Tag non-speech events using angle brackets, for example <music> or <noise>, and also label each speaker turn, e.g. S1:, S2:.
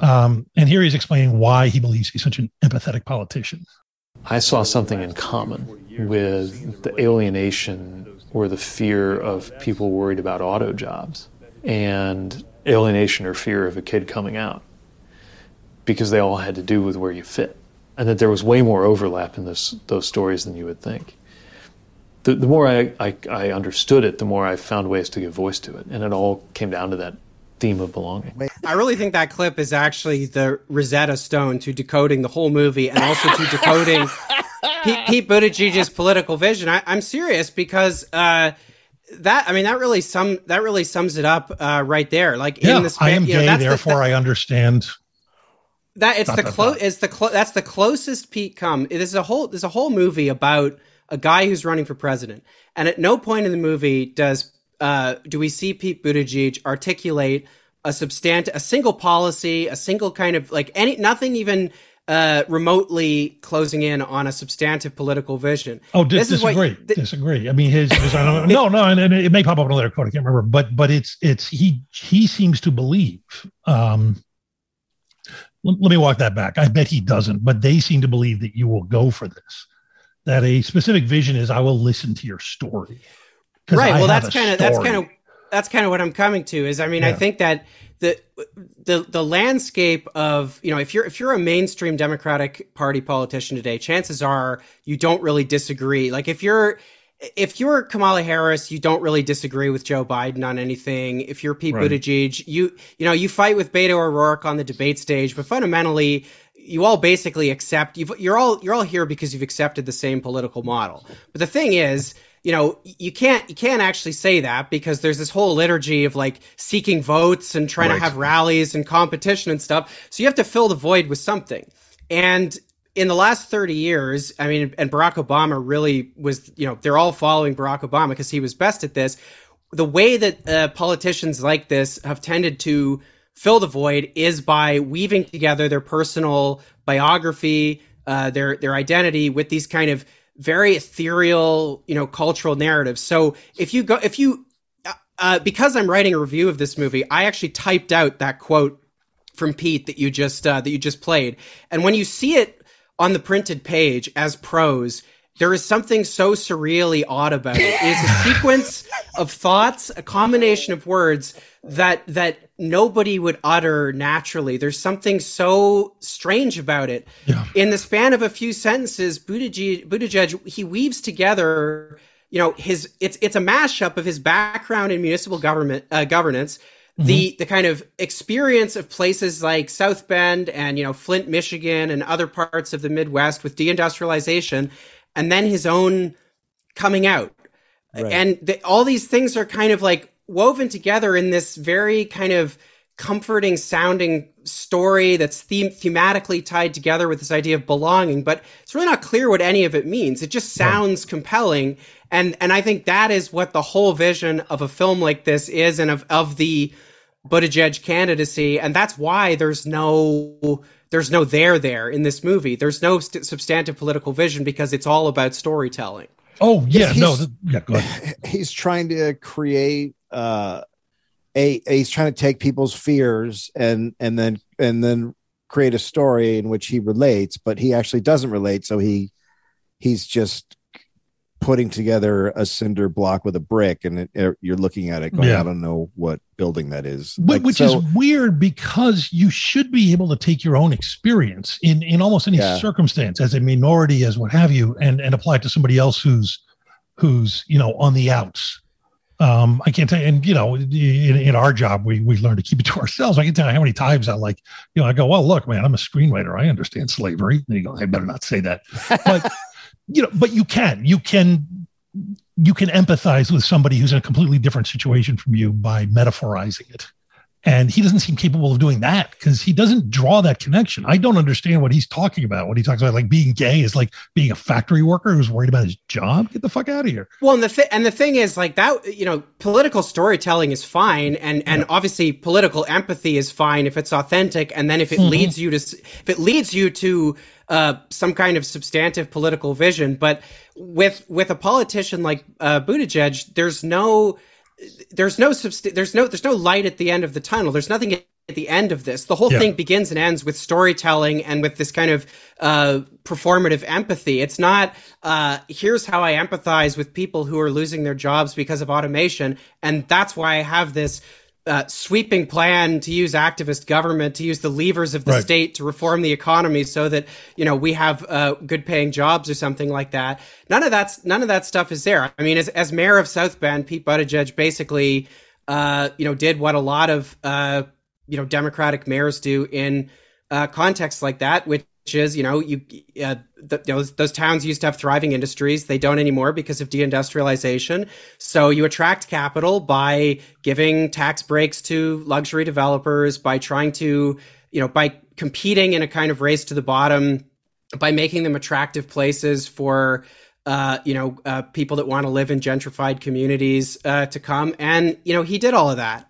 S1: Um, and here he's explaining why he believes he's such an empathetic politician.
S2: I saw something in common with the alienation or the fear of people worried about auto jobs and alienation or fear of a kid coming out because they all had to do with where you fit and that there was way more overlap in this, those stories than you would think. The, the more I, I, I understood it, the more I found ways to give voice to it, and it all came down to that theme of belonging.
S3: I really think that clip is actually the Rosetta Stone to decoding the whole movie and also to decoding <laughs> Pete, Pete Buttigieg's political vision. I, am serious because uh, that I mean that really sum that really sums it up uh, right there. Like
S1: yeah,
S3: in the
S1: I am you know, gay, therefore the, I understand.
S3: That it's the close. It's the clo- that's the closest Pete come. There's a whole there's a whole movie about a guy who's running for president, and at no point in the movie does uh, do we see Pete Buttigieg articulate a substant a single policy, a single kind of like any nothing even uh, remotely closing in on a substantive political vision.
S1: Oh, dis- disagree. Th- disagree. I mean, his, his I don't no, no, and, and, it may pop up in another quote. I can't remember, but but it's it's he he seems to believe. Um, let, let me walk that back. I bet he doesn't, but they seem to believe that you will go for this. That a specific vision is, I will listen to your story.
S3: Right. I well, that's kind of that's kind of that's kind of what I'm coming to. Is I mean, yeah. I think that the the the landscape of you know if you're if you're a mainstream Democratic Party politician today, chances are you don't really disagree. Like if you're if you're Kamala Harris, you don't really disagree with Joe Biden on anything. If you're Pete right. Buttigieg, you you know you fight with Beto O'Rourke on the debate stage, but fundamentally you all basically accept you've you are all you're all here because you've accepted the same political model. But the thing is you know you can't you can't actually say that because there's this whole liturgy of like seeking votes and trying right. to have rallies and competition and stuff. So you have to fill the void with something. And in the last 30 years i mean and barack obama really was you know they're all following barack obama because he was best at this. The way that uh, politicians like this have tended to fill the void is by weaving together their personal biography uh, their their identity with these kind of very ethereal, you know, cultural narrative. So if you go, if you, uh, uh, because I'm writing a review of this movie, I actually typed out that quote from Pete that you just uh, that you just played, and when you see it on the printed page as prose, there is something so surreally odd about it. It is a sequence <laughs> of thoughts, a combination of words that that nobody would utter naturally. There's something so strange about it. Yeah. In the span of a few sentences, Buttigieg, Buttigieg he weaves together, you know, his it's it's a mashup of his background in municipal government uh, governance, mm-hmm. the the kind of experience of places like South Bend and you know Flint, Michigan, and other parts of the Midwest with deindustrialization, and then his own coming out. Right. And the, all these things are kind of like woven together in this very kind of comforting sounding story that's theme- thematically tied together with this idea of belonging but it's really not clear what any of it means. It just sounds compelling. And and i think that is what the whole vision of a film like this is and of of the Buttigieg candidacy. And that's why there's no there's no there there in this movie. There's no st- substantive political vision because it's all about storytelling
S1: oh yeah no <laughs> yeah go ahead <laughs>
S4: he's trying to create uh, a, a, he's trying to take people's fears and and then and then create a story in which he relates, but he actually doesn't relate. So he he's just putting together a cinder block with a brick, and it, it, you're looking at it going, yeah. I don't know what building that is.
S1: Like, which so, is weird because you should be able to take your own experience in in almost any yeah. circumstance as a minority, as what have you, and and apply it to somebody else who's who's you know on the outs um, I can't tell you, and you know, in, in, our job, we we learn to keep it to ourselves. I can tell you how many times I like, you know, I go, well, look, man, I'm a screenwriter. I understand slavery. And you go, I better not say that, but you know, but you can, you can, you can empathize with somebody who's in a completely different situation from you by metaphorizing it. And he doesn't seem capable of doing that because he doesn't draw that connection. I don't understand what he's talking about. What he talks about, like being gay, is like being a factory worker who's worried about his job. Get the fuck out of here.
S3: Well, and the th- and the thing is, like that, you know, political storytelling is fine, and and yeah. obviously political empathy is fine if it's authentic, and then if it mm-hmm. leads you to if it leads you to uh, some kind of substantive political vision. But with with a politician like uh, Buttigieg, there's no there's no subst- there's no there's no light at the end of the tunnel. There's nothing at the end of this. The whole yeah. thing begins and ends with storytelling and with this kind of uh, performative empathy. It's not uh, here's how I empathize with people who are losing their jobs because of automation, and that's why I have this. Uh, sweeping plan to use activist government to use the levers of the right. state to reform the economy so that you know we have uh, good paying jobs or something like that. None of that's none of that stuff is there. I mean, as, as mayor of South Bend, Pete Buttigieg basically uh, you know did what a lot of uh, you know Democratic mayors do in uh, contexts like that, which is you know you uh, those those towns used to have thriving industries. They don't anymore because of deindustrialization. So you attract capital by giving tax breaks to luxury developers by trying to you know by competing in a kind of race to the bottom by making them attractive places for uh, you know uh, people that want to live in gentrified communities uh, to come. And you know he did all of that